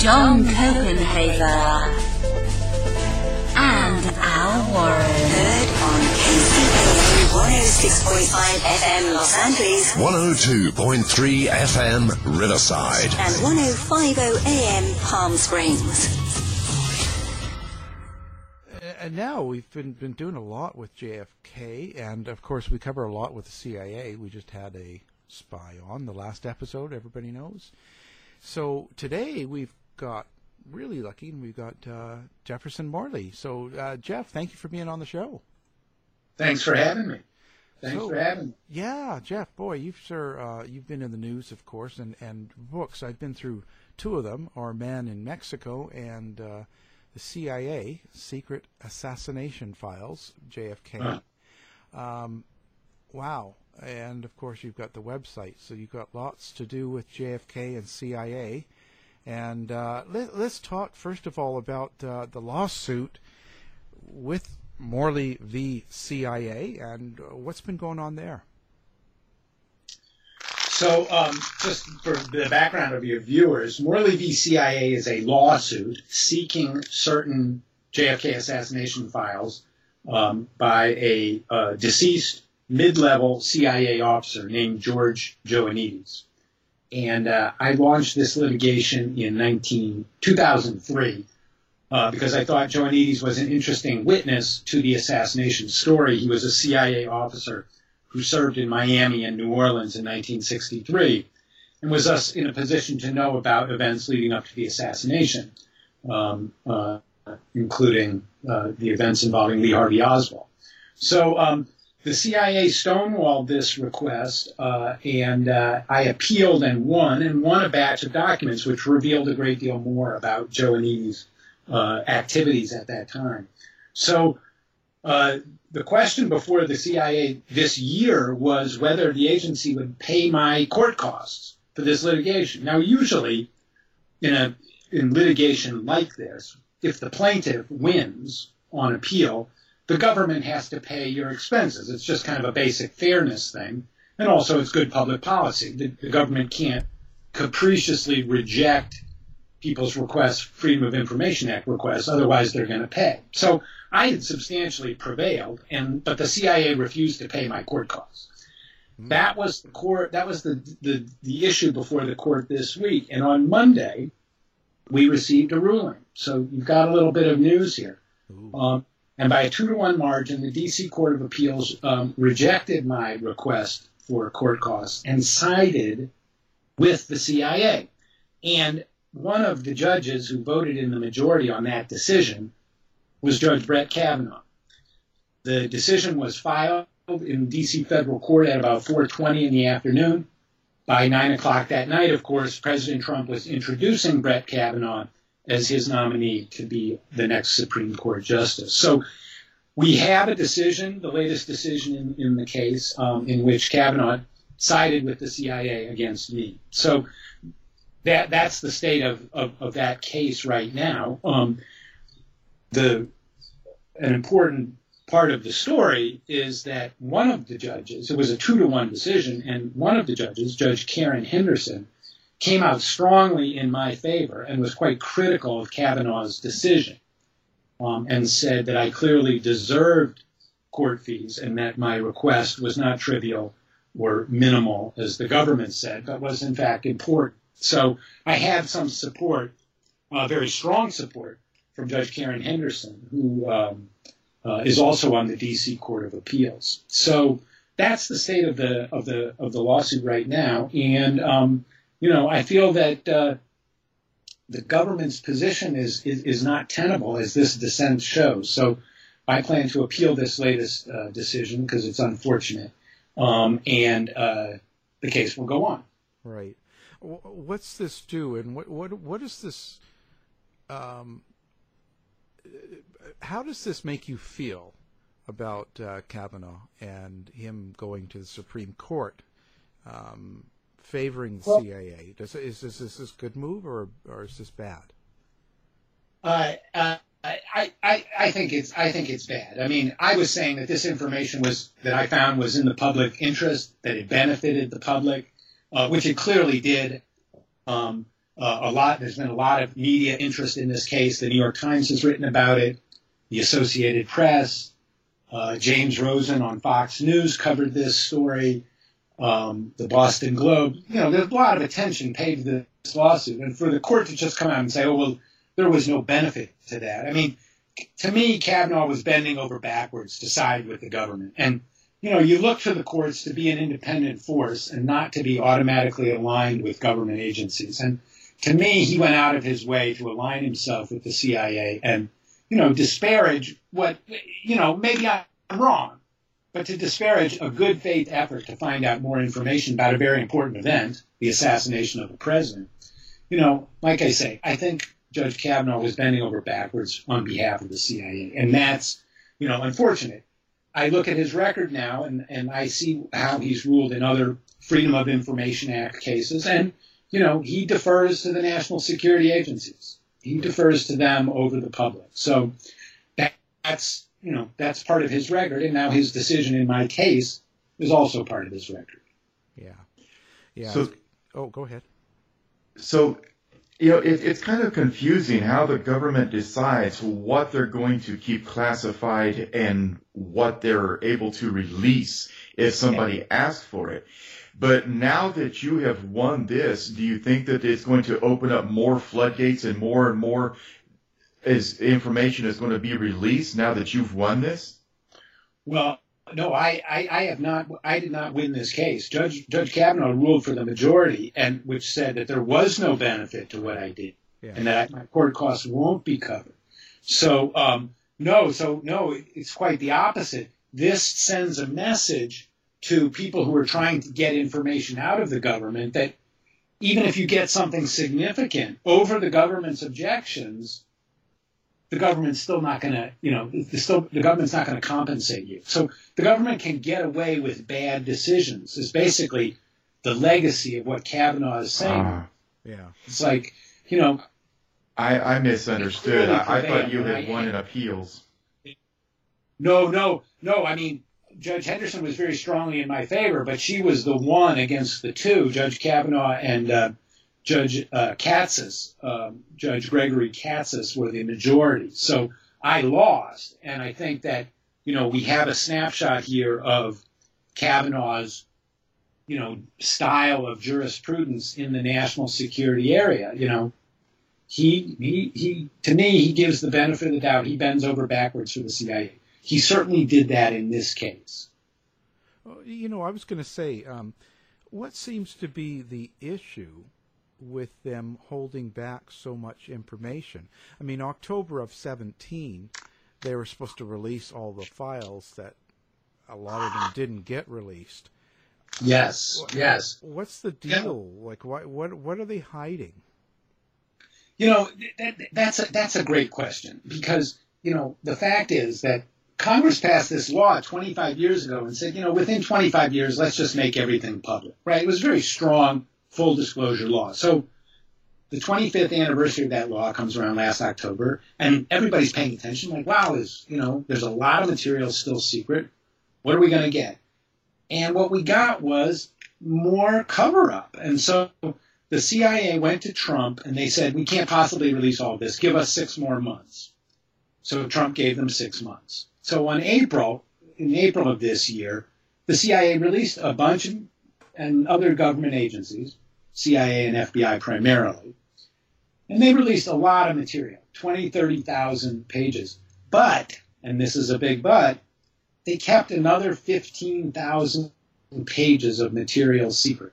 John Copenhaver, and Al Warren. Heard on KCAA 106.5 FM Los Angeles 102.3 FM Riverside. and 105.0 AM Palm Springs. And now we've been been doing a lot with JFK, and of course we cover a lot with the CIA. We just had a spy on the last episode. Everybody knows. So today we've got really lucky, and we've got uh, Jefferson Morley. So uh, Jeff, thank you for being on the show. Thanks for having me. Thanks So- for having me. Yeah, Jeff, boy, you've sir, uh, you've been in the news, of course, and and books. I've been through two of them: Our Man in Mexico and uh, the CIA Secret Assassination Files, JFK. Um, wow, and of course you've got the website, so you've got lots to do with JFK and CIA. And uh, let, let's talk first of all about uh, the lawsuit with Morley v. CIA and what's been going on there. So, um, just for the background of your viewers, Morley v. CIA is a lawsuit seeking certain JFK assassination files um, by a uh, deceased mid-level CIA officer named George Joannides. And uh, I launched this litigation in 19, 2003 uh, because I thought Joannides was an interesting witness to the assassination story. He was a CIA officer who served in Miami and New Orleans in 1963 and was thus in a position to know about events leading up to the assassination, um, uh, including uh, the events involving Lee Harvey Oswald. So um, the CIA stonewalled this request, uh, and uh, I appealed and won, and won a batch of documents which revealed a great deal more about Joannides' uh, activities at that time. So uh, the question before the CIA this year was whether the agency would pay my court costs for this litigation. Now, usually, in a in litigation like this, if the plaintiff wins on appeal, the government has to pay your expenses. It's just kind of a basic fairness thing, and also it's good public policy. The, the government can't capriciously reject people's requests, Freedom of Information Act requests, otherwise they're going to pay. So I had substantially prevailed, and but the CIA refused to pay my court costs. That was the court. That was the, the the issue before the court this week. And on Monday, we received a ruling. So you've got a little bit of news here. Um, and by a two to one margin, the D.C. Court of Appeals um, rejected my request for court costs and sided with the CIA. And one of the judges who voted in the majority on that decision was Judge Brett Kavanaugh. The decision was filed in D.C. federal court at about 4:20 in the afternoon. by nine o'clock that night, of course, President Trump was introducing Brett Kavanaugh as his nominee to be the next Supreme Court justice. So we have a decision, the latest decision in, in the case, um, in which Kavanaugh sided with the CIA against me. So that that's the state of, of, of that case right now. Um, the an important part of the story is that one of the judges, it was a two to one decision, and one of the judges, Judge Karen Henderson, came out strongly in my favor and was quite critical of Kavanaugh's decision um, and said that I clearly deserved court fees and that my request was not trivial or minimal, as the government said, but was in fact important. So I had some support, uh, very strong support, from Judge Karen Henderson, who um, uh, is also on the D.C. Court of Appeals. So that's the state of the of the of the lawsuit right now, and um, you know I feel that uh, the government's position is, is is not tenable, as this dissent shows. So I plan to appeal this latest uh, decision because it's unfortunate, um, and uh, the case will go on. Right. What's this do, and what what what is this? Um, how does this make you feel about uh, Kavanaugh and him going to the Supreme Court, um, favoring the well, CIA? Does, is, this, is this a good move or, or is this bad? Uh, uh, I, I, I think it's I think it's bad. I mean, I was saying that this information was that I found was in the public interest, that it benefited the public, uh, which it clearly did. Um, uh, a lot. There's been a lot of media interest in this case. The New York Times has written about it. The Associated Press, uh, James Rosen on Fox News covered this story. Um, the Boston Globe. You know, there's a lot of attention paid to this lawsuit, and for the court to just come out and say, "Oh well, there was no benefit to that." I mean, to me, Kavanaugh was bending over backwards to side with the government, and you know, you look for the courts to be an independent force and not to be automatically aligned with government agencies. And to me, he went out of his way to align himself with the CIA and, you know, disparage what, you know, maybe I'm wrong, but to disparage a good faith effort to find out more information about a very important event, the assassination of the president. You know, like I say, I think Judge Kavanaugh was bending over backwards on behalf of the CIA. And that's, you know, unfortunate. I look at his record now and, and I see how he's ruled in other Freedom of Information Act cases. And, you know, he defers to the national security agencies. He defers to them over the public. So that, that's, you know, that's part of his record. And now his decision in my case is also part of his record. Yeah. Yeah. So, oh, go ahead. So, you know, it, it's kind of confusing how the government decides what they're going to keep classified and what they're able to release if somebody asks for it. But now that you have won this, do you think that it's going to open up more floodgates and more and more is information is going to be released now that you've won this? Well, no, I, I, I, have not. I did not win this case. Judge Judge Kavanaugh ruled for the majority, and which said that there was no benefit to what I did, yeah. and that my court costs won't be covered. So um, no, so no, it's quite the opposite. This sends a message to people who are trying to get information out of the government that even if you get something significant over the government's objections, the government's still not going to, you know, the, still, the government's not going to compensate you. So the government can get away with bad decisions. Is basically the legacy of what Kavanaugh is saying. Uh, yeah, it's like, you know, I, I misunderstood. I, I, thought you had won in appeals. No, no, no. I mean, Judge Henderson was very strongly in my favor, but she was the one against the two, Judge Kavanaugh and uh, Judge uh, um, Judge Gregory Katsas were the majority. So I lost, and I think that you know we have a snapshot here of Kavanaugh's you know style of jurisprudence in the national security area. You know, he he he to me he gives the benefit of the doubt. He bends over backwards for the CIA he certainly did that in this case. You know, I was going to say, um, what seems to be the issue with them holding back so much information? I mean, October of 17, they were supposed to release all the files that a lot of them didn't get released. Yes, yes. What's the deal? Yeah. Like, what what what are they hiding? You know, that, that's a, that's a great question because you know the fact is that Congress passed this law 25 years ago and said, you know, within 25 years, let's just make everything public. Right? It was very strong full disclosure law. So the 25th anniversary of that law comes around last October, and everybody's paying attention. Like, wow, is you know, there's a lot of material still secret. What are we going to get? And what we got was more cover up. And so the CIA went to Trump and they said, we can't possibly release all this. Give us six more months. So Trump gave them six months. So on April, in April of this year, the CIA released a bunch of, and other government agencies, CIA and FBI primarily, and they released a lot of material, 20, 30,000 pages. But, and this is a big but, they kept another 15,000 pages of material secret.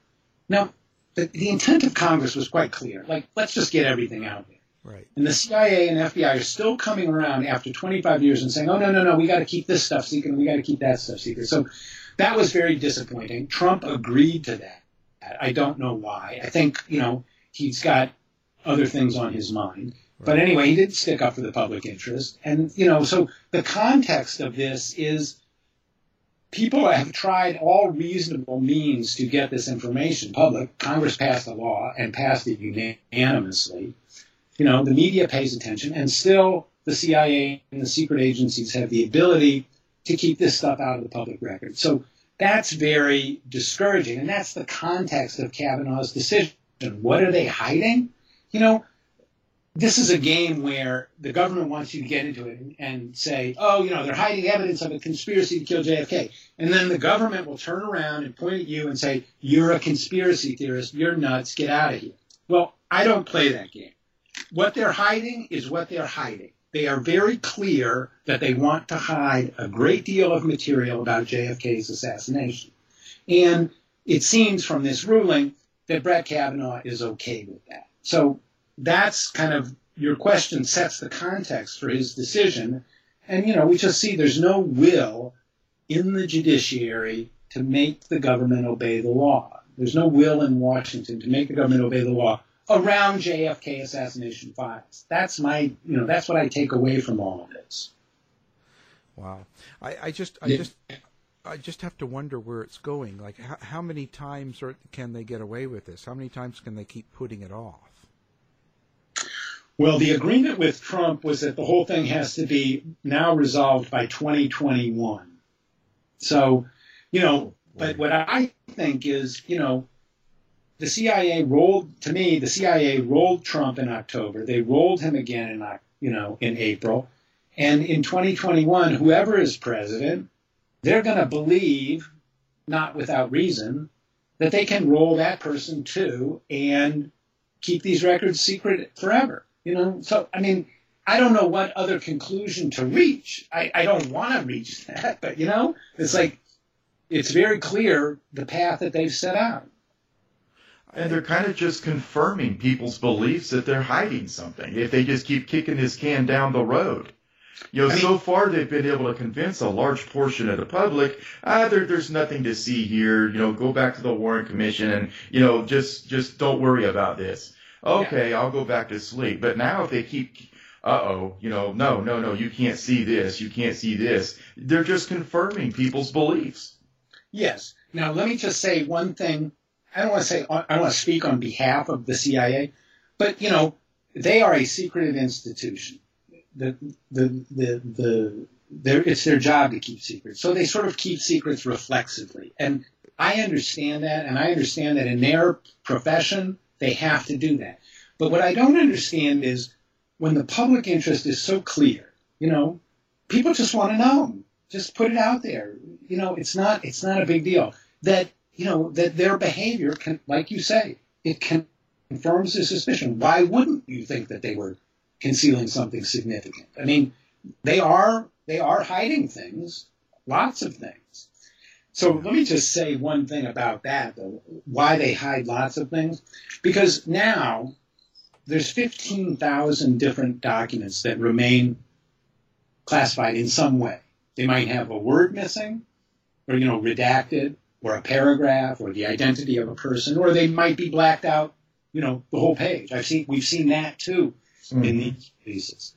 Now, the, the, intent of Congress was quite clear. Like, let's just get everything out there. Right. And the CIA and FBI are still coming around after 25 years and saying, oh, no, no, no, we got to keep this stuff secret and we got to keep that stuff secret. So that was very disappointing. Trump agreed to that. I don't know why. I think, you know, he's got other things on his mind. But anyway, he did stick up for the public interest. And, you know, so the context of this is people have tried all reasonable means to get this information public. Congress passed a law and passed it unanimously. You know, the media pays attention, and still the CIA and the secret agencies have the ability to keep this stuff out of the public record. So that's very discouraging. And that's the context of Kavanaugh's decision. What are they hiding? You know, this is a game where the government wants you to get into it and say, oh, you know, they're hiding evidence of a conspiracy to kill JFK. And then the government will turn around and point at you and say, you're a conspiracy theorist, you're nuts, get out of here. Well, I don't play that game. What they're hiding is what they're hiding. They are very clear that they want to hide a great deal of material about JFK's assassination. And it seems from this ruling that Brett Kavanaugh is okay with that. So that's kind of your question sets the context for his decision. And, you know, we just see there's no will in the judiciary to make the government obey the law. There's no will in Washington to make the government obey the law around JFK assassination files. That's my, you know, that's what I take away from all of this. Wow. I, I just, I yeah. just, I just have to wonder where it's going. Like, how, how many times are, can they get away with this? How many times can they keep putting it off? Well, the agreement with Trump was that the whole thing has to be now resolved by 2021. So, you know, but what I think is, you know, the CIA rolled to me. The CIA rolled Trump in October. They rolled him again in you know in April, and in 2021, whoever is president, they're going to believe, not without reason, that they can roll that person too and keep these records secret forever. You know, so I mean, I don't know what other conclusion to reach. I, I don't want to reach that, but you know, it's like it's very clear the path that they've set out. And they're kind of just confirming people's beliefs that they're hiding something if they just keep kicking this can down the road. You know, I mean, so far they've been able to convince a large portion of the public, ah, there, there's nothing to see here. You know, go back to the Warren Commission and, you know, just, just don't worry about this. Okay, yeah. I'll go back to sleep. But now if they keep, uh oh, you know, no, no, no, you can't see this, you can't see this. They're just confirming people's beliefs. Yes. Now let me just say one thing I don't want to say I don't want to speak on behalf of the CIA, but you know they are a secretive institution. The the the the it's their job to keep secrets, so they sort of keep secrets reflexively, and I understand that, and I understand that in their profession they have to do that. But what I don't understand is when the public interest is so clear, you know, people just want to know. Just put it out there. You know, it's not it's not a big deal. That you know, that their behavior can, like you say, it confirms the suspicion. Why wouldn't you think that they were concealing something significant? I mean, they are they are hiding things, lots of things. So let me just say one thing about that, though, why they hide lots of things. Because now there's 15,000 different documents that remain classified in some way. They might have a word missing, or, you know, redacted, or a paragraph or the identity of a person, or they might be blacked out, you know, the whole page. I've seen we've seen that too mm-hmm. in these cases.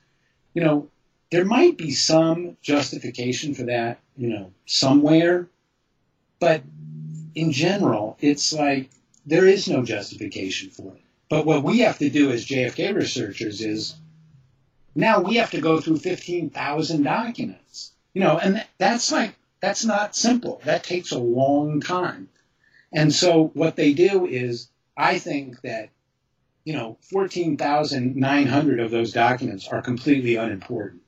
You know, there might be some justification for that, you know, somewhere, but in general, it's like there is no justification for it. But what we have to do as JFK researchers is now we have to go through 15,000 documents, you know, and that's like, that's not simple. That takes a long time. And so what they do is, I think that, you know, 14,900 of those documents are completely unimportant.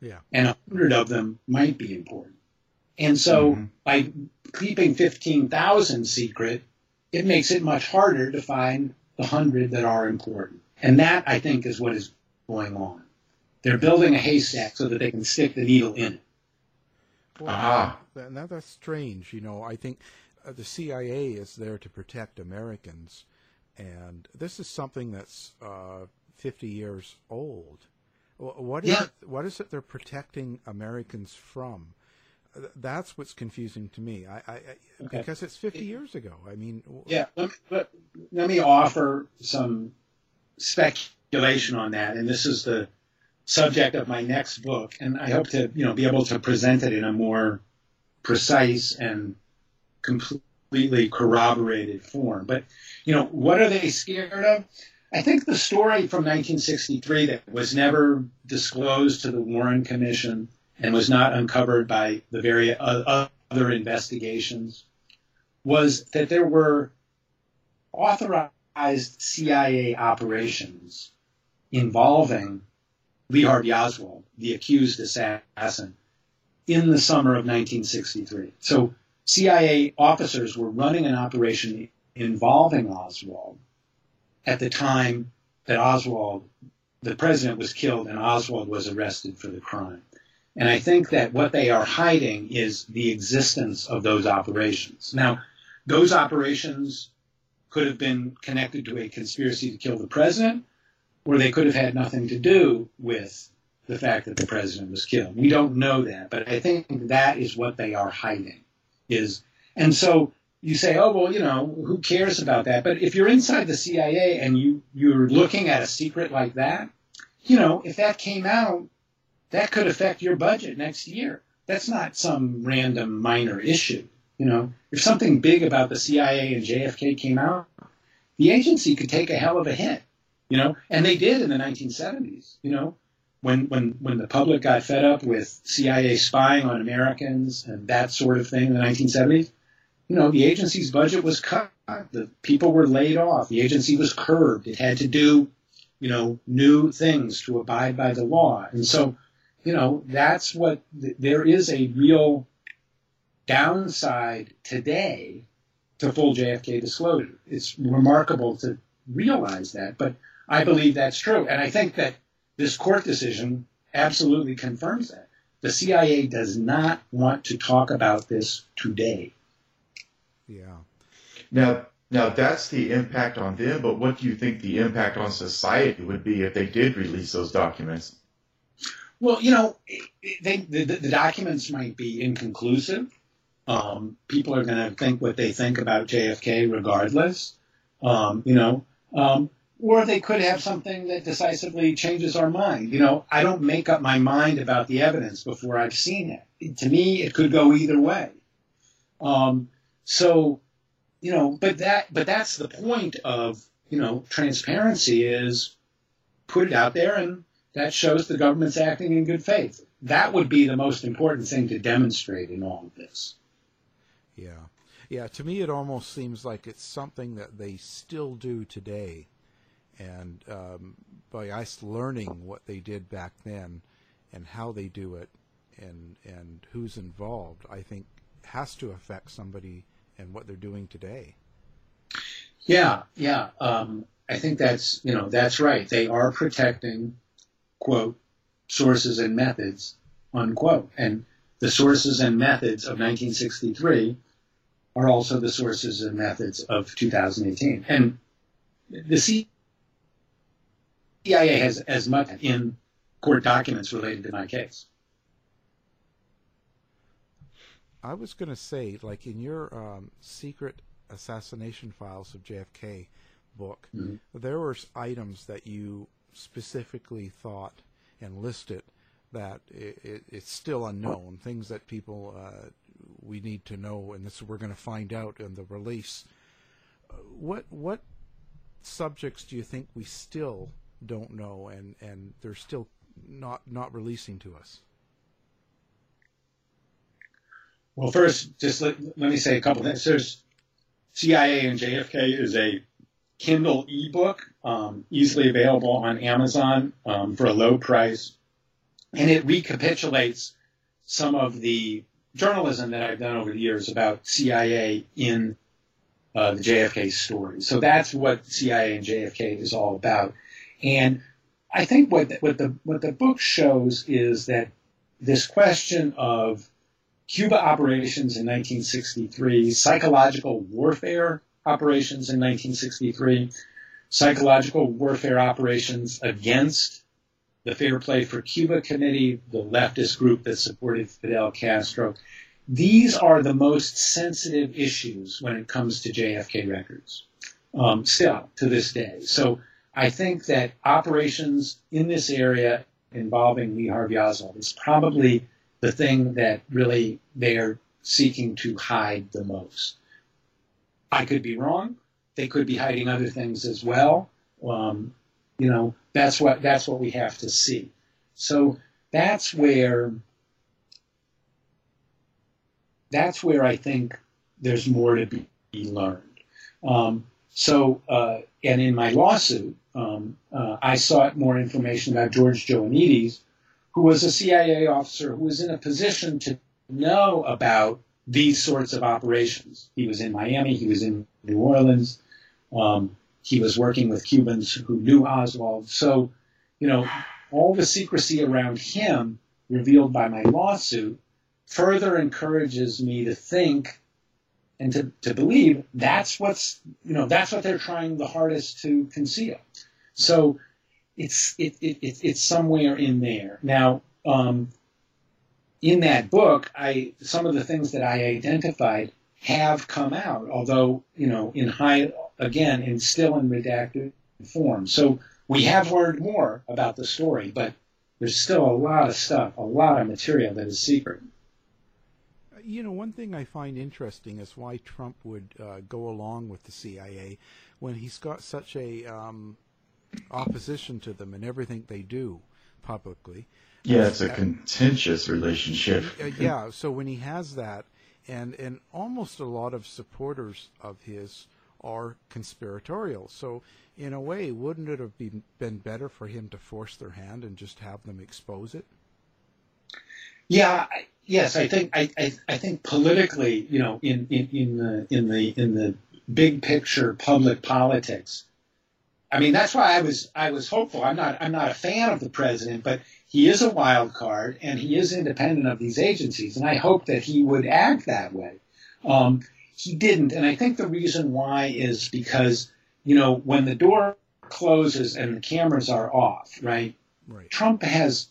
Yeah. And 100 of them might be important. And so mm-hmm. by keeping 15,000 secret, it makes it much harder to find the 100 that are important. And that, I think, is what is going on. They're building a haystack so that they can stick the needle in it. Well, ah. Now that's strange. You know, I think uh, the CIA is there to protect Americans, and this is something that's uh, 50 years old. What is, yeah. it, what is it they're protecting Americans from? That's what's confusing to me. I, I, okay. because it's 50 years ago. I mean, yeah. Let me, let, let me offer some speculation on that, and this is the subject of my next book, and I hope to you know be able to present it in a more precise and completely corroborated form. But you know, what are they scared of? I think the story from 1963 that was never disclosed to the Warren Commission and was not uncovered by the various other investigations was that there were authorized CIA operations involving Lee Harvey Oswald, the accused assassin, in the summer of 1963. So CIA officers were running an operation involving Oswald at the time that Oswald, the president, was killed and Oswald was arrested for the crime. And I think that what they are hiding is the existence of those operations. Now, those operations could have been connected to a conspiracy to kill the president, or they could have had nothing to do with the fact that the president was killed. We don't know that, but I think that is what they are hiding. Is and so you say, oh well, you know, who cares about that? But if you're inside the CIA and you you're looking at a secret like that, you know, if that came out, that could affect your budget next year. That's not some random minor issue. You know, if something big about the CIA and JFK came out, the agency could take a hell of a hit you know, and they did in the 1970s, you know, when, when, when the public got fed up with CIA spying on Americans and that sort of thing in the 1970s, you know, the agency's budget was cut. The people were laid off. The agency was curbed. It had to do, you know, new things to abide by the law. And so, you know, that's what there is a real downside today to full JFK disclosure. It's remarkable to realize that, but I believe that's true. And I think that this court decision absolutely confirms that. The CIA does not want to talk about this today. Yeah. Now, now that's the impact on them, but what do you think the impact on society would be if they did release those documents? Well, you know, they, the, the documents might be inconclusive. Um, people are going to think what they think about JFK regardless. Um, you know, um, or they could have something that decisively changes our mind. You know, I don't make up my mind about the evidence before I've seen it. To me, it could go either way. Um, so, you know, but that, but that's the point of, you know, transparency is put it out there and that shows the government's acting in good faith. That would be the most important thing to demonstrate in all of this. Yeah. Yeah, to me, it almost seems like it's something that they still do today and um, by us learning what they did back then and how they do it and and who's involved, I think has to affect somebody and what they're doing today. Yeah, yeah. Um, I think that's you know that's right. They are protecting quote sources and methods unquote, and the sources and methods of 1963 are also the sources and methods of 2018. And the CIA has as much in court documents related to my case. I was going to say, like in your um, secret assassination files of JFK book, Mhm. there were items that you specifically thought and listed that i it, it's still unknown, things that people uh, we need to know, and this we're going to find out in the release. Uh, What what subjects do you think we still don't know, and and they're still not not releasing to us? Well, first, just let, let me say a couple things. There's CIA and JFK is a Kindle ebook, um, easily available on Amazon um, for a low price, and it recapitulates some of the journalism that I've done over the years about CIA in uh, the JFK story. So that's what CIA and JFK is all about. And I think what the, what the what the book shows is that this question of Cuba operations in 1963, psychological warfare operations in 1963, psychological warfare operations against the Fair Play for Cuba Committee, the leftist group that supported Fidel Castro. These are the most sensitive issues when it comes to JFK records, um, still to this day. So I think that operations in this area involving Lee Harvey Oswald is probably the thing that really they're seeking to hide the most. I could be wrong. They could be hiding other things as well. Um, you know, that's what that's what we have to see. So that's where that's where I think there's more to be, learned. Um, so, uh, and in my lawsuit, um, uh, I sought more information about George Joannides, who was a CIA officer who was in a position to know about these sorts of operations. He was in Miami, he was in New Orleans, um, he was working with Cubans who knew Oswald. So, you know, all the secrecy around him revealed by my lawsuit further encourages me to think and to, to believe that's what's you know that's what they're trying the hardest to conceal. So it's it, it, it it's somewhere in there now. Um, in that book, I some of the things that I identified have come out, although you know in high again in still in redacted form. So we have learned more about the story, but there's still a lot of stuff, a lot of material that is secret. You know, one thing I find interesting is why Trump would uh, go along with the CIA when he's got such a um, opposition to them and everything they do publicly. Yeah, it's a Uh, contentious relationship. uh, yeah, so when he has that, and and almost a lot of supporters of his are conspiratorial. So in a way, wouldn't it have been been better for him to force their hand and just have them expose it? Yeah, I, yes, I think I, I, I think politically, you know, in, in, in the in the in the big picture public politics. I mean, that's why I was I was hopeful. I'm not I'm not a fan of the president, but he is a wild card and he is independent of these agencies, and I hope that he would act that way. Um, he didn't, and I think the reason why is because you know when the door closes and the cameras are off, right? Right. Trump has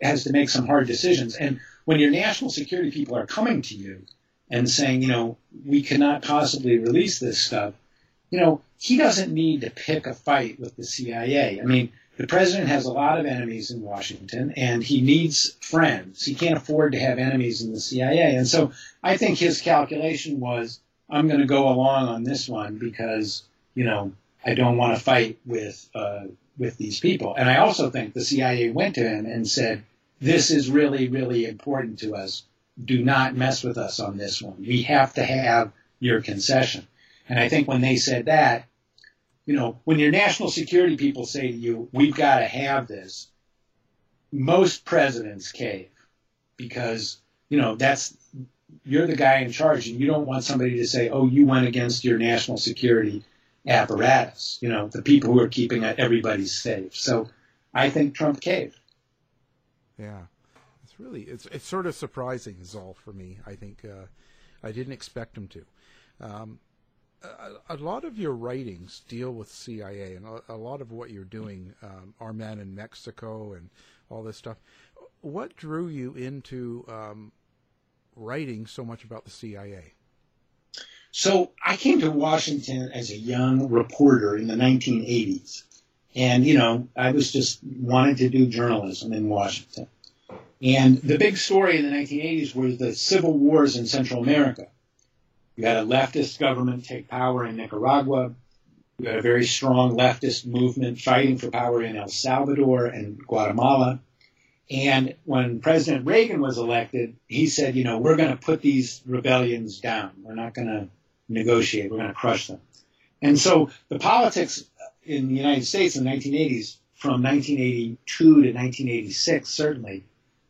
has to make some hard decisions. And when your national security people are coming to you and saying, you know, we cannot possibly release this stuff, you know, he doesn't need to pick a fight with the CIA. I mean, the president has a lot of enemies in Washington and he needs friends. He can't afford to have enemies in the CIA. And so I think his calculation was, I'm going to go along on this one because, you know, I don't want to fight with, uh, with these people. And I also think the CIA went to him and said, this is really, really important to us. Do not mess with us on this one. We have to have your concession. And I think when they said that, you know, when your national security people say to you, we've got to have this, most presidents cave because, you know, that's, you're the guy in charge and you don't want somebody to say, oh, you went against your national security apparatus, you know, the people who are keeping everybody safe. So I think Trump caved. Yeah, it's really it's it's sort of surprising is all for me. I think uh, I didn't expect him to. Um, a, a lot of your writings deal with CIA, and a, a lot of what you're doing, um, our man in Mexico, and all this stuff. What drew you into um, writing so much about the CIA? So I came to Washington as a young reporter in the 1980s. And, you know, I was just wanted to do journalism in Washington. And the big story in the 1980s was the civil wars in Central America. You had a leftist government take power in Nicaragua. You had a very strong leftist movement fighting for power in El Salvador and Guatemala. And when President Reagan was elected, he said, you know, we're going to put these rebellions down. We're not going to negotiate. We're going to crush them. And so the politics in the United States in the 1980s, from 1982 to 1986, certainly,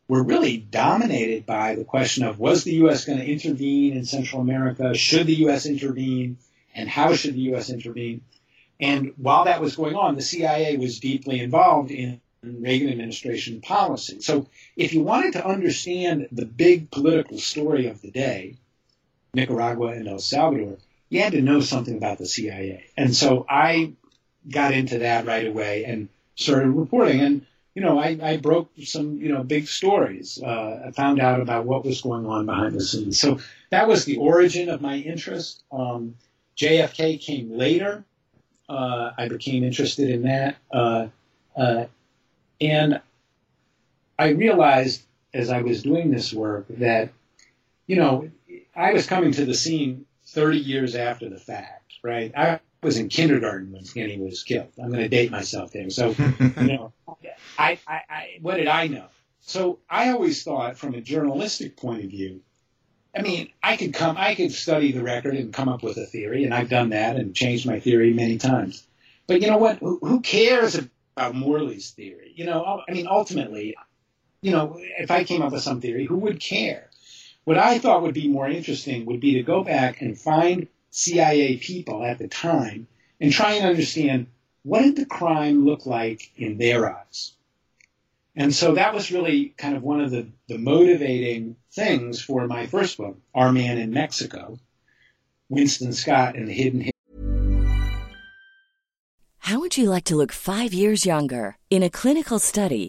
were really dominated by the question of was the U.S. going to intervene in Central America? Should the U.S. intervene? And how should the U.S. intervene? And while that was going on, the CIA was deeply involved in Reagan administration policy. So if you wanted to understand the big political story of the day, Nicaragua and El Salvador, you had to know something about the CIA. And so I got into that right away and started reporting. And, you know, I, I broke some, you know, big stories. Uh, I found out about what was going on behind the scenes. So that was the origin of my interest. Um, JFK came later. Uh, I became interested in that. Uh, uh, and I realized as I was doing this work that, you know, I was coming to the scene 30 years after the fact, right? I was in kindergarten when Skinny was killed. I'm going to date myself there. So, you know, I, I, I, what did I know? So I always thought from a journalistic point of view, I mean, I could come, I could study the record and come up with a theory, and I've done that and changed my theory many times. But you know what? Who, who cares about Morley's theory? You know, I mean, ultimately, you know, if I came up with some theory, who would care? What I thought would be more interesting would be to go back and find CIA people at the time and try and understand what did the crime look like in their eyes. And so that was really kind of one of the, the motivating things for my first book, Our Man in Mexico, Winston Scott and the Hidden How would you like to look five years younger? In a clinical study,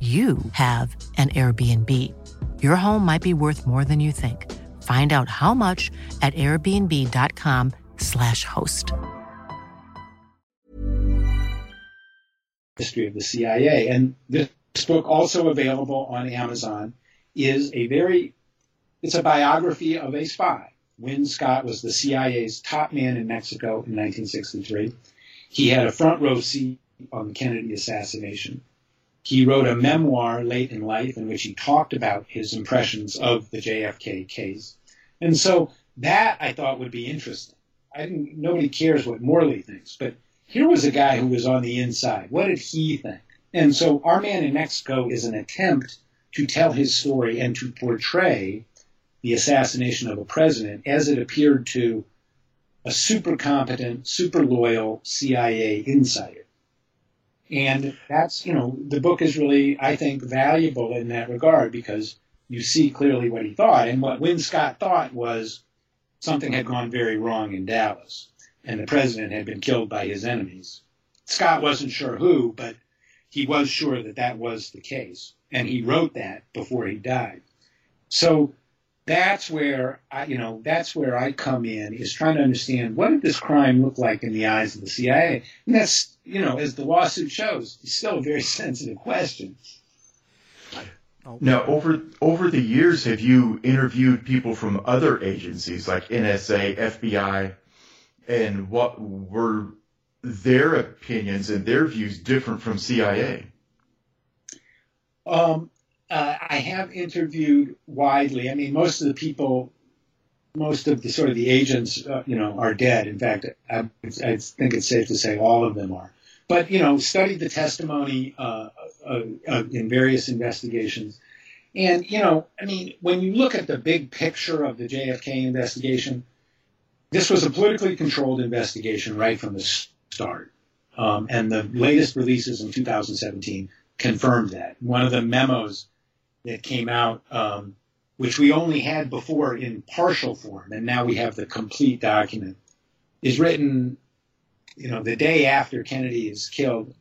you have an Airbnb. Your home might be worth more than you think. Find out how much at airbnb.com/slash host. History of the CIA. And this book, also available on Amazon, is a very, it's a biography of a spy. Win Scott was the CIA's top man in Mexico in 1963. He had a front row seat on the Kennedy assassination. He wrote a memoir late in life in which he talked about his impressions of the JFK case. And so that I thought would be interesting. I didn't, nobody cares what Morley thinks, but here was a guy who was on the inside. What did he think? And so Our Man in Mexico is an attempt to tell his story and to portray the assassination of a president as it appeared to a super competent, super loyal CIA insider. And that's, you know, the book is really, I think, valuable in that regard because you see clearly what he thought. And what Win Scott thought was something had gone very wrong in Dallas and the president had been killed by his enemies. Scott wasn't sure who, but he was sure that that was the case. And he wrote that before he died. So that's where I, you know, that's where I come in is trying to understand what did this crime look like in the eyes of the CIA? And that's, you know, as the lawsuit shows, it's still a very sensitive question. Now, over over the years, have you interviewed people from other agencies like NSA, FBI, and what were their opinions and their views different from CIA? Um, uh, I have interviewed widely. I mean, most of the people, most of the sort of the agents, uh, you know, are dead. In fact, I, I, think it's safe to say all of them are. But you know, studied the testimony uh, uh, uh in various investigations, and you know, I mean, when you look at the big picture of the JFK investigation, this was a politically controlled investigation right from the start. Um, and the latest releases in 2017 confirmed that. One of the memos that came out, um, which we only had before in partial form, and now we have the complete document, is written, you know, the day after Kennedy is killed.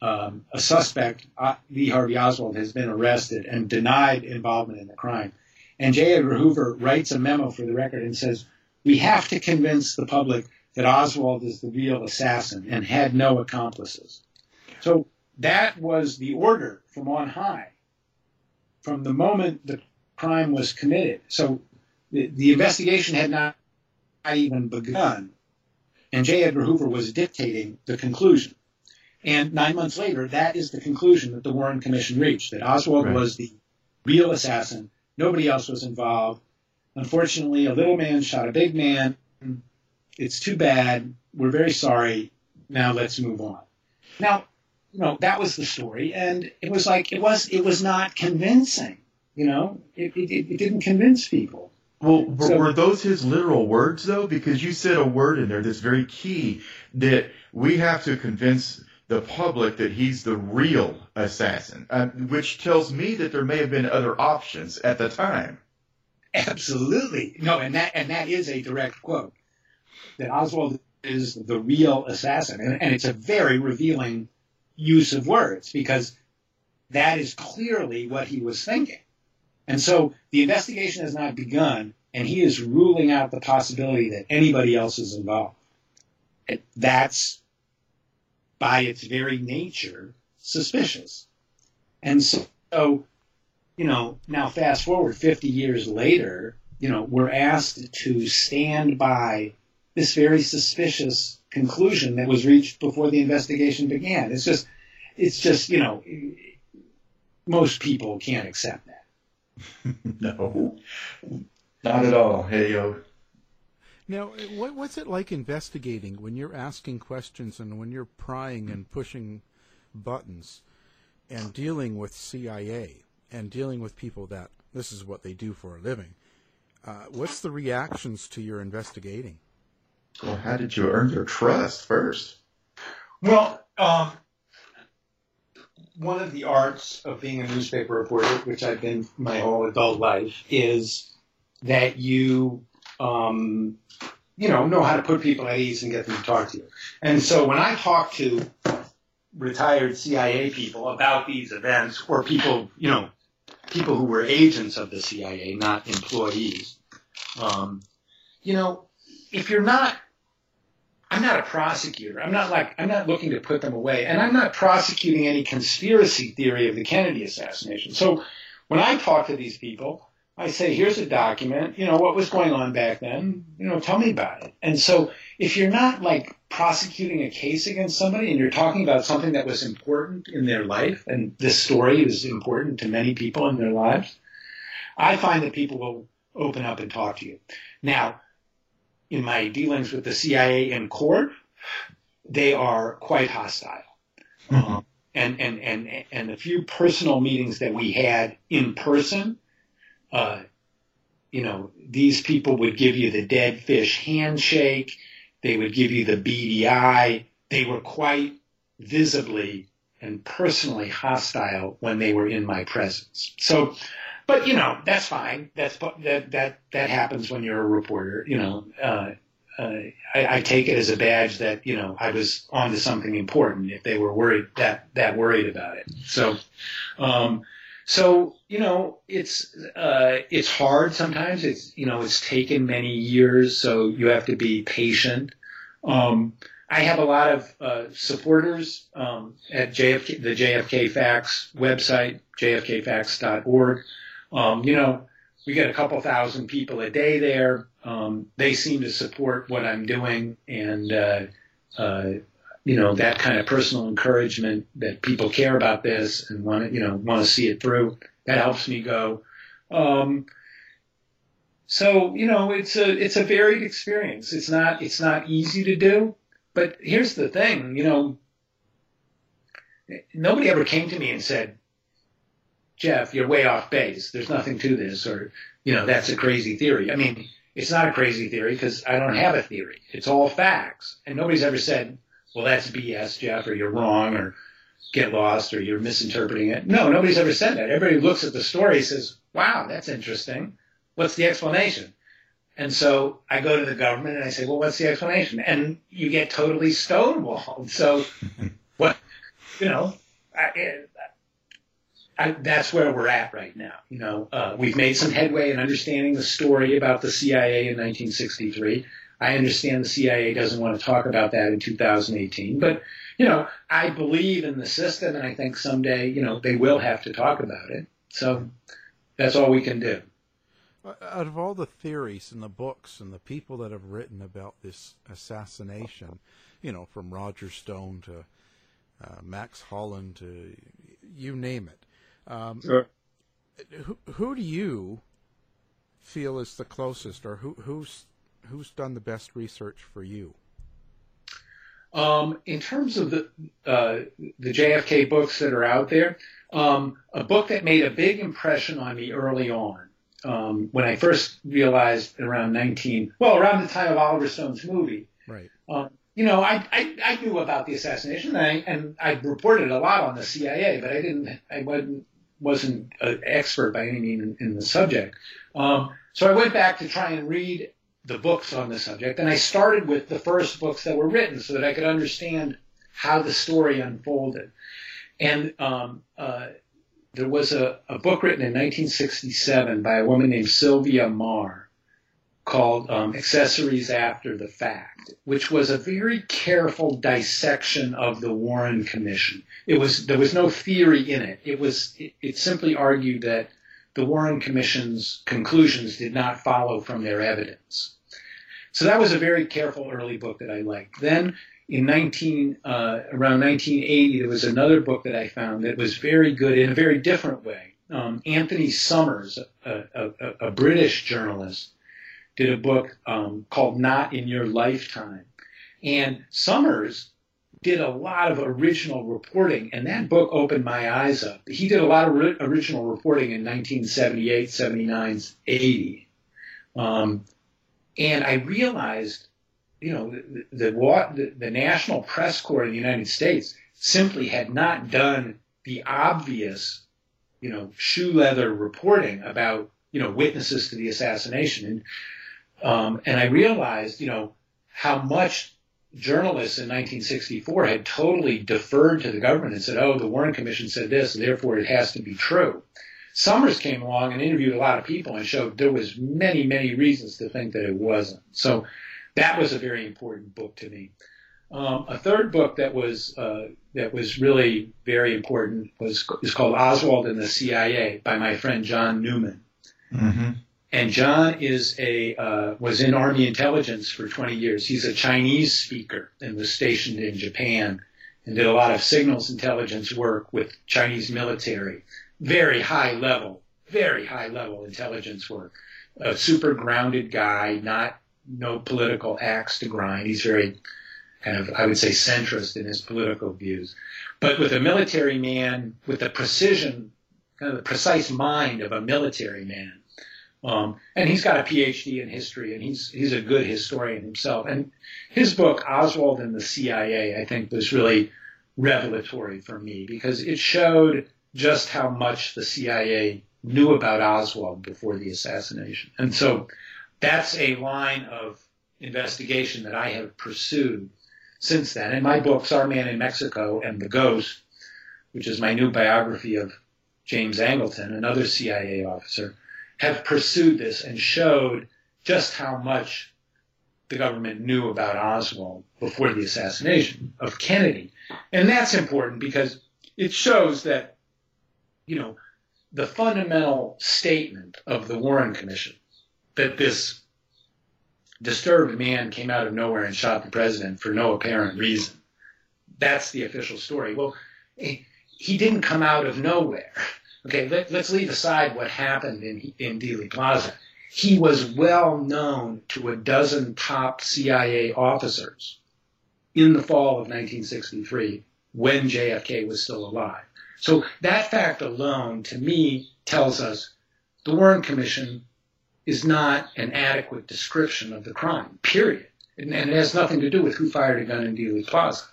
Um, a suspect, uh, Lee Harvey Oswald, has been arrested and denied involvement in the crime. And J. Edgar Hoover writes a memo for the record and says, We have to convince the public that Oswald is the real assassin and had no accomplices. So that was the order from on high from the moment the crime was committed. So the, the investigation had not, not even begun, and J. Edgar Hoover was dictating the conclusion. And nine months later, that is the conclusion that the Warren Commission reached that Oswald right. was the real assassin. Nobody else was involved. Unfortunately, a little man shot a big man. It's too bad. We're very sorry. Now let's move on. Now, you know, that was the story, and it was like it was it was not convincing. You know, it it, it didn't convince people. Well, were, so, were those his literal words though? Because you said a word in there that's very key that we have to convince the public that he's the real assassin, uh, which tells me that there may have been other options at the time. Absolutely, no, and that and that is a direct quote that Oswald is the real assassin, and, and it's a very revealing use of words because that is clearly what he was thinking. And so the investigation has not begun, and he is ruling out the possibility that anybody else is involved. That's, by its very nature, suspicious. And so, you know, now fast forward 50 years later, you know, we're asked to stand by this very suspicious conclusion that was reached before the investigation began. It's just, it's just, you know, most people can't accept that. no, not at all. Hey, yo. Now, what, what's it like investigating when you're asking questions and when you're prying and pushing buttons and dealing with CIA? and dealing with people that this is what they do for a living. Uh, what's the reactions to your investigating? Well, how did you earn their trust first? Well, um, one of the arts of being a newspaper reporter, which I've been my whole adult life, is that you, um, you know, know how to put people at ease and get them to talk to you. And so when I talk to retired CIA people about these events, or people, you know, people who were agents of the CIA, not employees, um, you know, if you're not I'm not a prosecutor. I'm not like I'm not looking to put them away, and I'm not prosecuting any conspiracy theory of the Kennedy assassination. So when I talk to these people, I say, "Here's a document. You know what was going on back then. You know, tell me about it." And so if you're not like prosecuting a case against somebody and you're talking about something that was important in their life, and this story is important to many people in their lives, I find that people will open up and talk to you. Now in my dealings with the CIA in court, they are quite hostile. Mm-hmm. Um, and, and, and, and the few personal meetings that we had in person, uh, you know, these people would give you the dead fish handshake. They would give you the beady eye. They were quite visibly and personally hostile when they were in my presence. So but you know that's fine. That's that that that happens when you're a reporter. You know, uh, uh, I, I, take it as a badge that you know I was onto something important. If they were worried that that worried about it, so um, so you know it's uh, it's hard sometimes. It's you know it's taken many years, so you have to be patient. Um, I have a lot of uh, supporters um, at JFK, the JFK Facts website, jfkfacts.org. Um, you know, we get a couple thousand people a day there. Um, they seem to support what I'm doing, and uh, uh, you know that kind of personal encouragement that people care about this and want to, you know, want to see it through. That helps me go. Um, so you know, it's a it's a varied experience. It's not it's not easy to do, but here's the thing, you know, nobody ever came to me and said, Jeff, you're way off base. There's nothing to this, or, you know, that's a crazy theory. I mean, it's not a crazy theory because I don't have a theory. It's all facts. And nobody's ever said, well, that's BS, Jeff, or you're wrong, or get lost, or you're misinterpreting it. No, nobody's ever said that. Everybody looks at the story says, wow, that's interesting. What's the explanation? And so I go to the government and I say, well, what's the explanation? And you get totally stonewalled. So what, you know, I, I, that's where we're at right now. You know, uh, we've made some headway in understanding the story about the CIA in 1963. I understand the CIA doesn't want to talk about that in 2018, but you know, I believe in the system, and I think someday, you know, they will have to talk about it. So that's all we can do. Out of all the theories and the books and the people that have written about this assassination, you know, from Roger Stone to uh, Max Holland to you name it, um, sure. Who, who do you feel is the closest, or who, who's who's done the best research for you? Um, in terms of the uh, the JFK books that are out there, um, a book that made a big impression on me early on, um, when I first realized around 19, well, around the time of Oliver Stone's movie, right? Um, you know, I, I, I knew about the assassination, and I, and I reported a lot on the CIA, but I didn't, I wasn't wasn't an expert by any means in, the subject. Um, so I went back to try and read the books on the subject, and I started with the first books that were written so that I could understand how the story unfolded. And um, uh, there was a, a, book written in 1967 by a woman named Sylvia Meagher called um, Accessories After the Fact, which was a very careful dissection of the Warren Commission. It was there was no theory in it. It was it, it simply argued that the Warren Commission's conclusions did not follow from their evidence. So that was a very careful early book that I liked. Then in 19 uh, around 1980, there was another book that I found that was very good in a very different way. Um, Anthony Summers, a, a, a, British journalist, did a book um, called Not in Your Lifetime. And Summers did a lot of original reporting, and that book opened my eyes up. He did a lot of ri- original reporting in 1978, 79, 80. Um, and I realized, you know, the, the, the, the National Press Corps in the United States simply had not done the obvious, you know, shoe leather reporting about, you know, witnesses to the assassination. And, um, and I realized, you know, how much journalists in 1964 had totally deferred to the government and said, oh, the Warren Commission said this, and therefore it has to be true. Summers came along and interviewed a lot of people and showed there was many, many reasons to think that it wasn't. So that was a very important book to me. Um, a third book that was uh, that was really very important was is called Oswald and the CIA by my friend John Newman. Mm-hmm. And John is a uh, was in Army intelligence for 20 years. He's a Chinese speaker and was stationed in Japan and did a lot of signals intelligence work with Chinese military. Very high level, very high level intelligence work. A super grounded guy, not no political axe to grind. He's very kind of, I would say, centrist in his political views. But with a military man, with the precision, kind of the precise mind of a military man, um, and he's got a PhD in history, and he's he's a good historian himself. And his book, Oswald and the CIA, I think was really revelatory for me because it showed just how much the CIA knew about Oswald before the assassination. And so that's a line of investigation that I have pursued since then. And my books, Our Man in Mexico and The Ghost, which is my new biography of James Angleton, another CIA officer, have pursued this and showed just how much the government knew about Oswald before the assassination of Kennedy. And that's important because it shows that, you know, the fundamental statement of the Warren Commission that this disturbed man came out of nowhere and shot the president for no apparent reason. That's the official story. Well, he didn't come out of nowhere. Okay, let, us leave aside what happened in, in Dealey Plaza. He was well known to a dozen top CIA officers in the fall of 1963 when JFK was still alive. So that fact alone, to me, tells us the Warren Commission is not an adequate description of the crime, period. And, and it has nothing to do with who fired a gun in Dealey Plaza.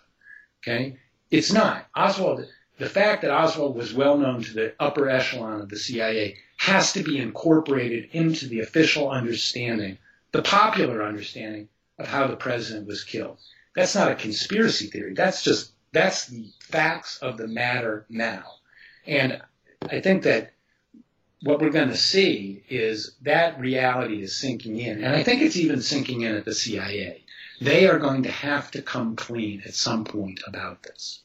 Okay? It's not. Oswald the fact that Oswald was well known to the upper echelon of the CIA has to be incorporated into the official understanding, the popular understanding of how the president was killed. That's not a conspiracy theory. That's just, that's the facts of the matter now. And I think that what we're going to see is that reality is sinking in. And I think it's even sinking in at the CIA. They are going to have to come clean at some point about this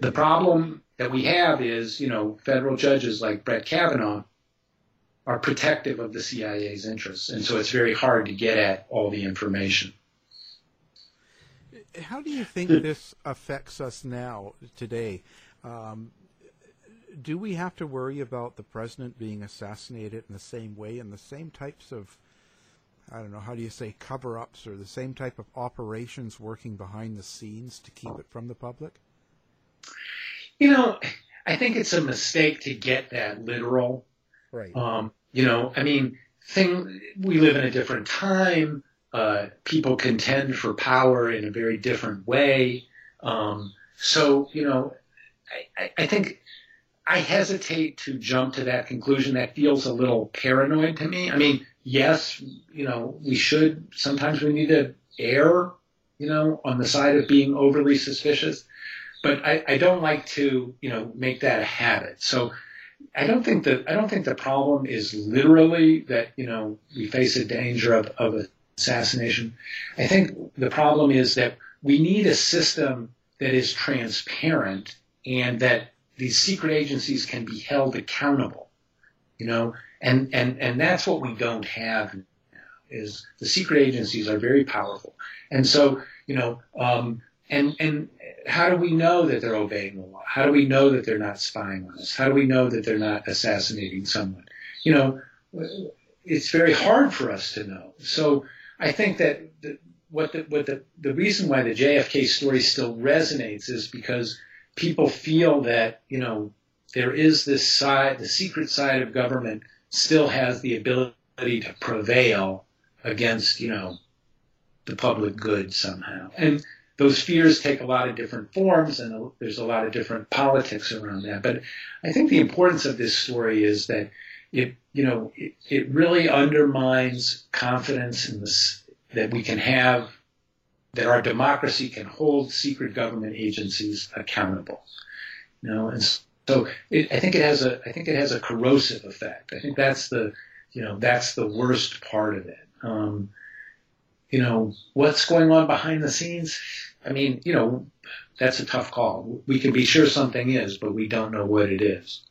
the problem that we have is, you know, federal judges like Brett Kavanaugh are protective of the CIA's interests, and so it's very hard to get at all the information. How do you think this affects us now, today? Um, do we have to worry about the president being assassinated in the same way, and the same types of, I don't know, how do you say, cover ups, or the same type of operations working behind the scenes to keep it from the public? You know, I think it's a mistake to get that literal. Right. Um, you know, I mean, thing we live in a different time. Uh, people contend for power in a very different way. Um, so, you know, I, I, think I hesitate to jump to that conclusion. That feels a little paranoid to me. I mean, yes, you know, we should, sometimes we need to err, you know, on the side of being overly suspicious but I, I don't like to, you know, make that a habit. So I don't think that I don't think the problem is literally that you know we face a danger of, of assassination. I think the problem is that we need a system that is transparent and that these secret agencies can be held accountable. You know, and and and that's what we don't have now. Is the secret agencies are very powerful, and so you know, um, and and how do we know that they're obeying the law? How do we know that they're not spying on us? How do we know that they're not assassinating someone? You know, it's very hard for us to know. So I think that the, what the what the the reason why the JFK story still resonates is because people feel that you know there is this side, the secret side of government still has the ability to prevail against you know the public good somehow, and those fears take a lot of different forms, and there's a lot of different politics around that. But I think the importance of this story is that it you know it, it really undermines confidence in this that we can have that our democracy can hold secret government agencies accountable. You know, and so it, I think it has a I think it has a corrosive effect. I think that's the you know that's the worst part of it. Um, you know what's going on behind the scenes. I mean, you know, that's a tough call. We can be sure something is, but we don't know what it is.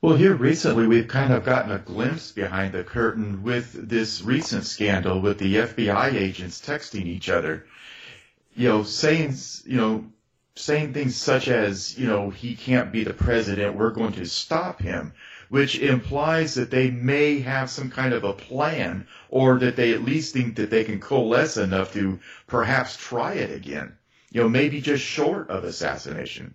Well, here recently, we've kind of gotten a glimpse behind the curtain with this recent scandal with the FBI agents texting each other. You know, saying, you know, saying things such as, you know, he can't be the president, we're going to stop him, which implies that they may have some kind of a plan or that they at least think that they can coalesce enough to perhaps try it again. You know, maybe just short of assassination.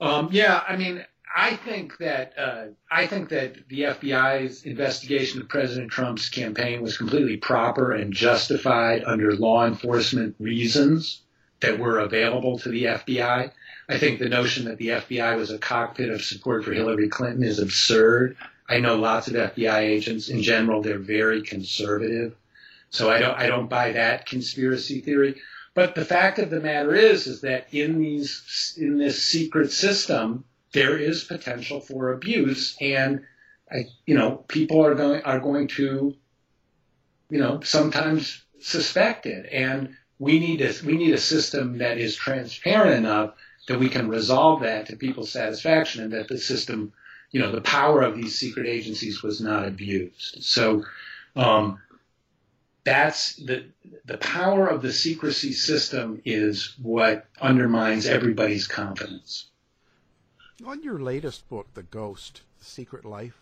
Um, yeah, I mean, I think that uh, I think that the FBI's investigation of President Trump's campaign was completely proper and justified under law enforcement reasons that were available to the FBI. I think the notion that the FBI was a cockpit of support for Hillary Clinton is absurd. I know lots of FBI agents. In general, they're very conservative, so I don't I don't buy that conspiracy theory. But the fact of the matter is, is that in these in this secret system there is potential for abuse, and I, you know, people are going are going to, you know, sometimes suspect it, and we need a we need a system that is transparent enough that we can resolve that to people's satisfaction, and that the system, you know, the power of these secret agencies was not abused. So. Um, that's the the power of the secrecy system is what undermines everybody's confidence. On your latest book, The Ghost, The Secret Life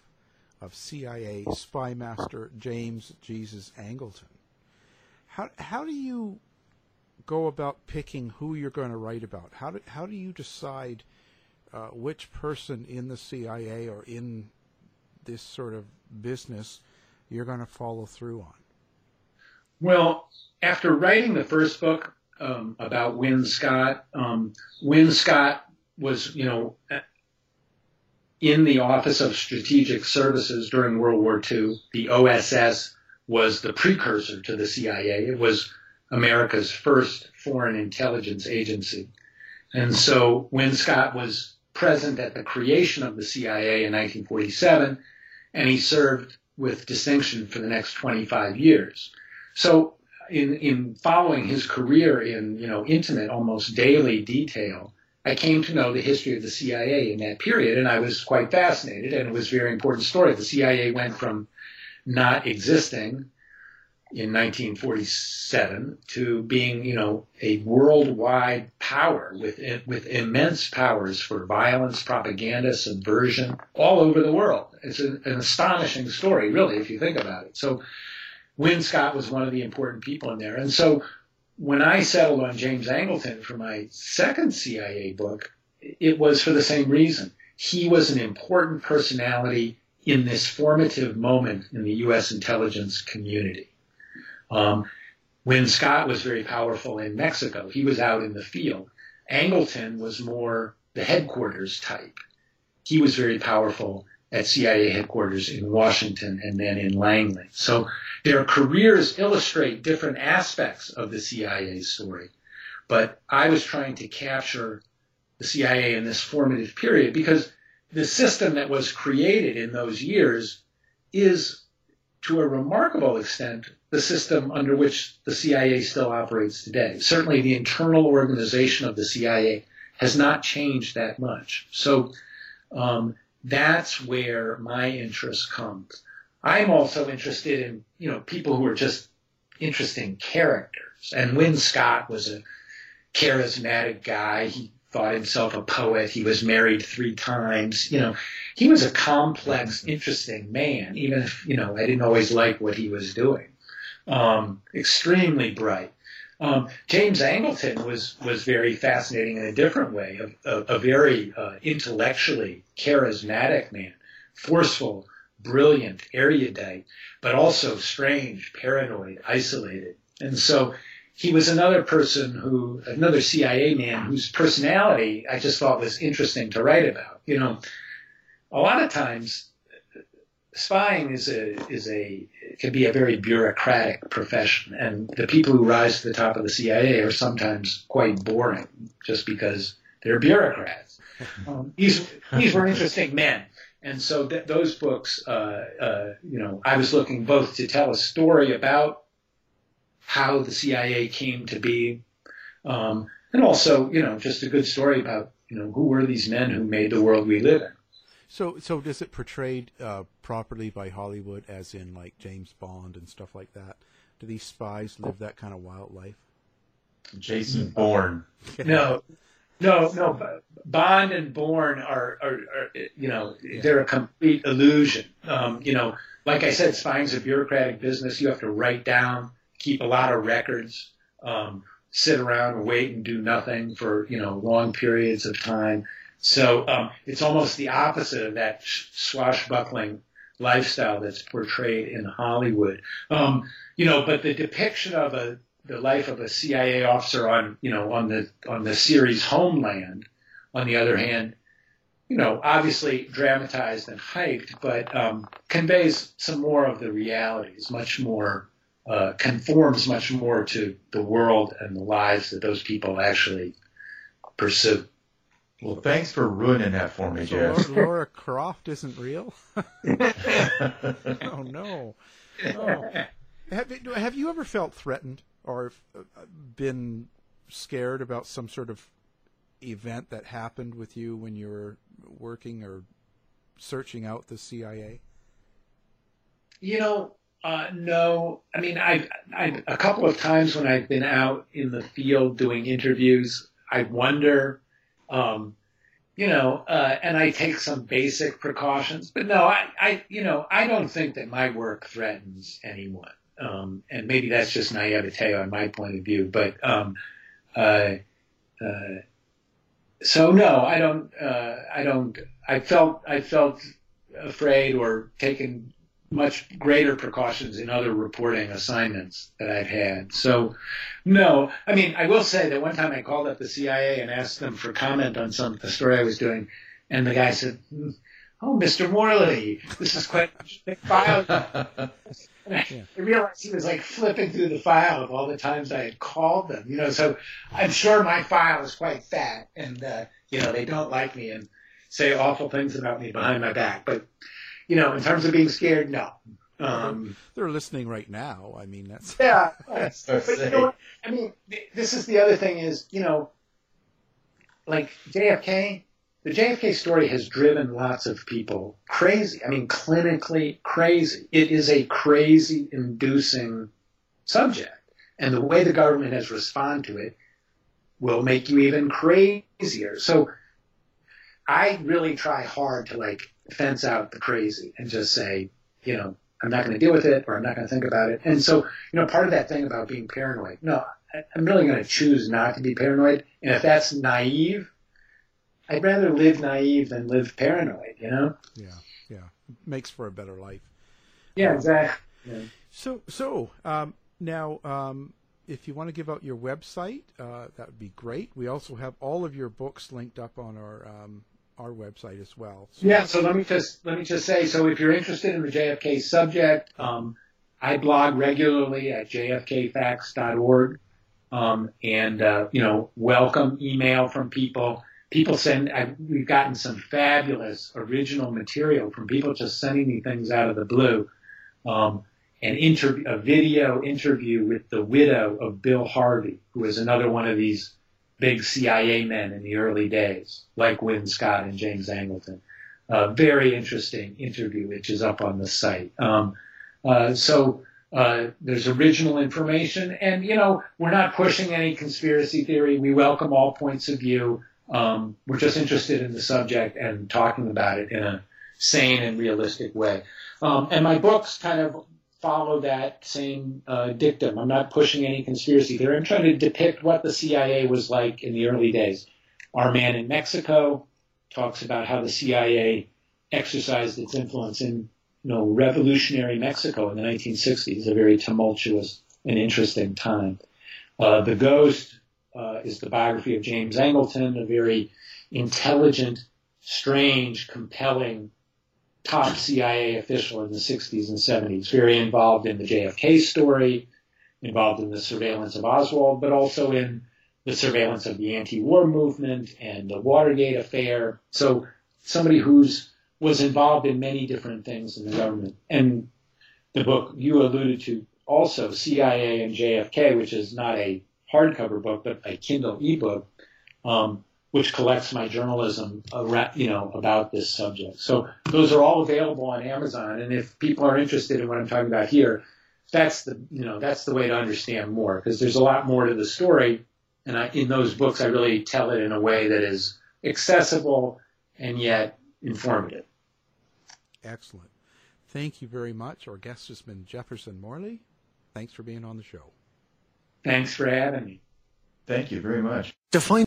of CIA Spy Master James Jesus Angleton, how, how do you go about picking who you're going to write about? How do, how do you decide uh, which person in the CIA or in this sort of business you're going to follow through on? Well, after writing the first book um, about Win Scott, um, Win Scott was, you know, in the Office of Strategic Services during World War II. The OSS was the precursor to the CIA. It was America's first foreign intelligence agency. And so Win Scott was present at the creation of the CIA in 1947, and he served with distinction for the next 25 years. So in, in following his career in, you know, intimate, almost daily detail, I came to know the history of the CIA in that period, and I was quite fascinated, and it was a very important story. The CIA went from not existing in 1947 to being, you know, a worldwide power with with immense powers for violence, propaganda, subversion, all over the world. It's an, an astonishing story, really, if you think about it. So, Win Scott was one of the important people in there, and so when I settled on James Angleton for my second CIA book, it was for the same reason. He was an important personality in this formative moment in the U.S. intelligence community. Um, Win Scott was very powerful in Mexico, he was out in the field. Angleton was more the headquarters type. He was very powerful at CIA headquarters in Washington and then in Langley. So their careers illustrate different aspects of the CIA story. But I was trying to capture the CIA in this formative period because the system that was created in those years is, to a remarkable extent, the system under which the CIA still operates today. Certainly, the internal organization of the CIA has not changed that much. So, um, that's where my interest comes. I'm also interested in, you know, people who are just interesting characters. And Win Scott was a charismatic guy. He thought himself a poet. He was married three times. You know, he was a complex, interesting man, even if, you know, I didn't always like what he was doing. um, extremely bright. Um, James Angleton was was very fascinating in a different way, a, a, a very uh, intellectually charismatic man, forceful, brilliant, erudite, but also strange, paranoid, isolated. And so he was another person who, another CIA man whose personality I just thought was interesting to write about. You know, a lot of times spying is a is a can be a very bureaucratic profession, and the people who rise to the top of the CIA are sometimes quite boring, just because they're bureaucrats. Um, these these were interesting men, and so th- those books, uh, uh, you know, I was looking both to tell a story about how the CIA came to be, um, and also, you know, just a good story about you know who were these men who made the world we live in. So, so does it portrayed uh, properly by Hollywood, as in like James Bond and stuff like that? Do these spies live that kind of wild life? Jason Bourne. no, no, no. Bond and Bourne are, are, are you know, yeah. they're a complete illusion. Um, you know, like I said, spying's a bureaucratic business. You have to write down, keep a lot of records, um, sit around and wait and do nothing for you know long periods of time. So um, it's almost the opposite of that swashbuckling lifestyle that's portrayed in Hollywood. Um, you know, but the depiction of a the life of a CIA officer on you know on the on the series Homeland, on the other hand, you know, obviously dramatized and hyped, but um, conveys some more of the realities, much more uh, conforms much more to the world and the lives that those people actually pursue. Well, thanks for ruining that for me, so Jeff. Laura Croft isn't real. oh no. Oh. Have, have you ever felt threatened or uh, been scared about some sort of event that happened with you when you were working or searching out the CIA? You know, uh, no. I mean, I, I a couple of times when I've been out in the field doing interviews, I wonder um, you know, uh, and I take some basic precautions, but no, I, I, you know, I don't think that my work threatens anyone. Um, and maybe that's just naivete on my point of view, but, um, uh, uh, so no, I don't, uh, I don't, I felt, I felt afraid or taken much greater precautions in other reporting assignments that I've had. So, no, I mean, I will say that one time I called up the CIA and asked them for comment on some the story I was doing, and the guy said, hmm, "Oh, Mr. Morley, this is quite a big file." I realized he was like flipping through the file of all the times I had called them, you know. So I'm sure my file is quite fat, and uh, you know they don't like me and say awful things about me behind my back, but you know, in terms of being scared, no. Um, They're listening right now. I mean, that's yeah. That's, but you know what? I mean, this is the other thing is, you know, like JFK, the JFK story has driven lots of people crazy. I mean, clinically crazy. It is a crazy inducing subject. And the way the government has responded to it will make you even crazier. So I really try hard to like fence out the crazy and just say, you know, I'm not going to deal with it or I'm not going to think about it. And so, you know, part of that thing about being paranoid, no, I'm really going to choose not to be paranoid. And if that's naive, I'd rather live naive than live paranoid, you know? Yeah, yeah. Makes for a better life. Yeah, exactly. Yeah. So, so um, now, um, if you want to give out your website, uh, that would be great. We also have all of your books linked up on our um, our website as well. So. Yeah, so let me just let me just say, so if you're interested in the JFK subject, um, I blog regularly at jfkfacts.org, um, and uh, you know, welcome email from people. People send. I, we've gotten some fabulous original material from people just sending me things out of the blue. Um, an interview, a video interview with the widow of Bill Harvey, who is another one of these big CIA men in the early days, like Win Scott and James Angleton. Uh, very interesting interview, which is up on the site. Um, uh, so uh, there's original information, and you know we're not pushing any conspiracy theory. We welcome all points of view. Um, we're just interested in the subject and talking about it in a sane and realistic way. Um, and my books kind of follow that same uh, dictum. I'm not pushing any conspiracy theory. I'm trying to depict what the CIA was like in the early days. Our man in Mexico talks about how the CIA exercised its influence in you know, revolutionary Mexico in the 1960s, a very tumultuous and interesting time. Uh, the Ghost uh, is the biography of James Angleton, a very intelligent, strange, compelling top CIA official in the 60s and 70s, very involved in the JFK story, involved in the surveillance of Oswald, but also in the surveillance of the anti-war movement and the Watergate affair. So somebody who's was involved in many different things in the government. And the book you alluded to also, CIA and JFK, which is not a hardcover book, but a Kindle ebook, um, which collects my journalism, uh, around, you know, about this subject. So those are all available on Amazon. And if people are interested in what I'm talking about here, that's the, you know, that's the way to understand more because there's a lot more to the story. And I, in those books, I really tell it in a way that is accessible and yet informative. Excellent. Thank you very much. Our guest has been Jefferson Morley. Thanks for being on the show. Thanks for having me. Thank you very much. To find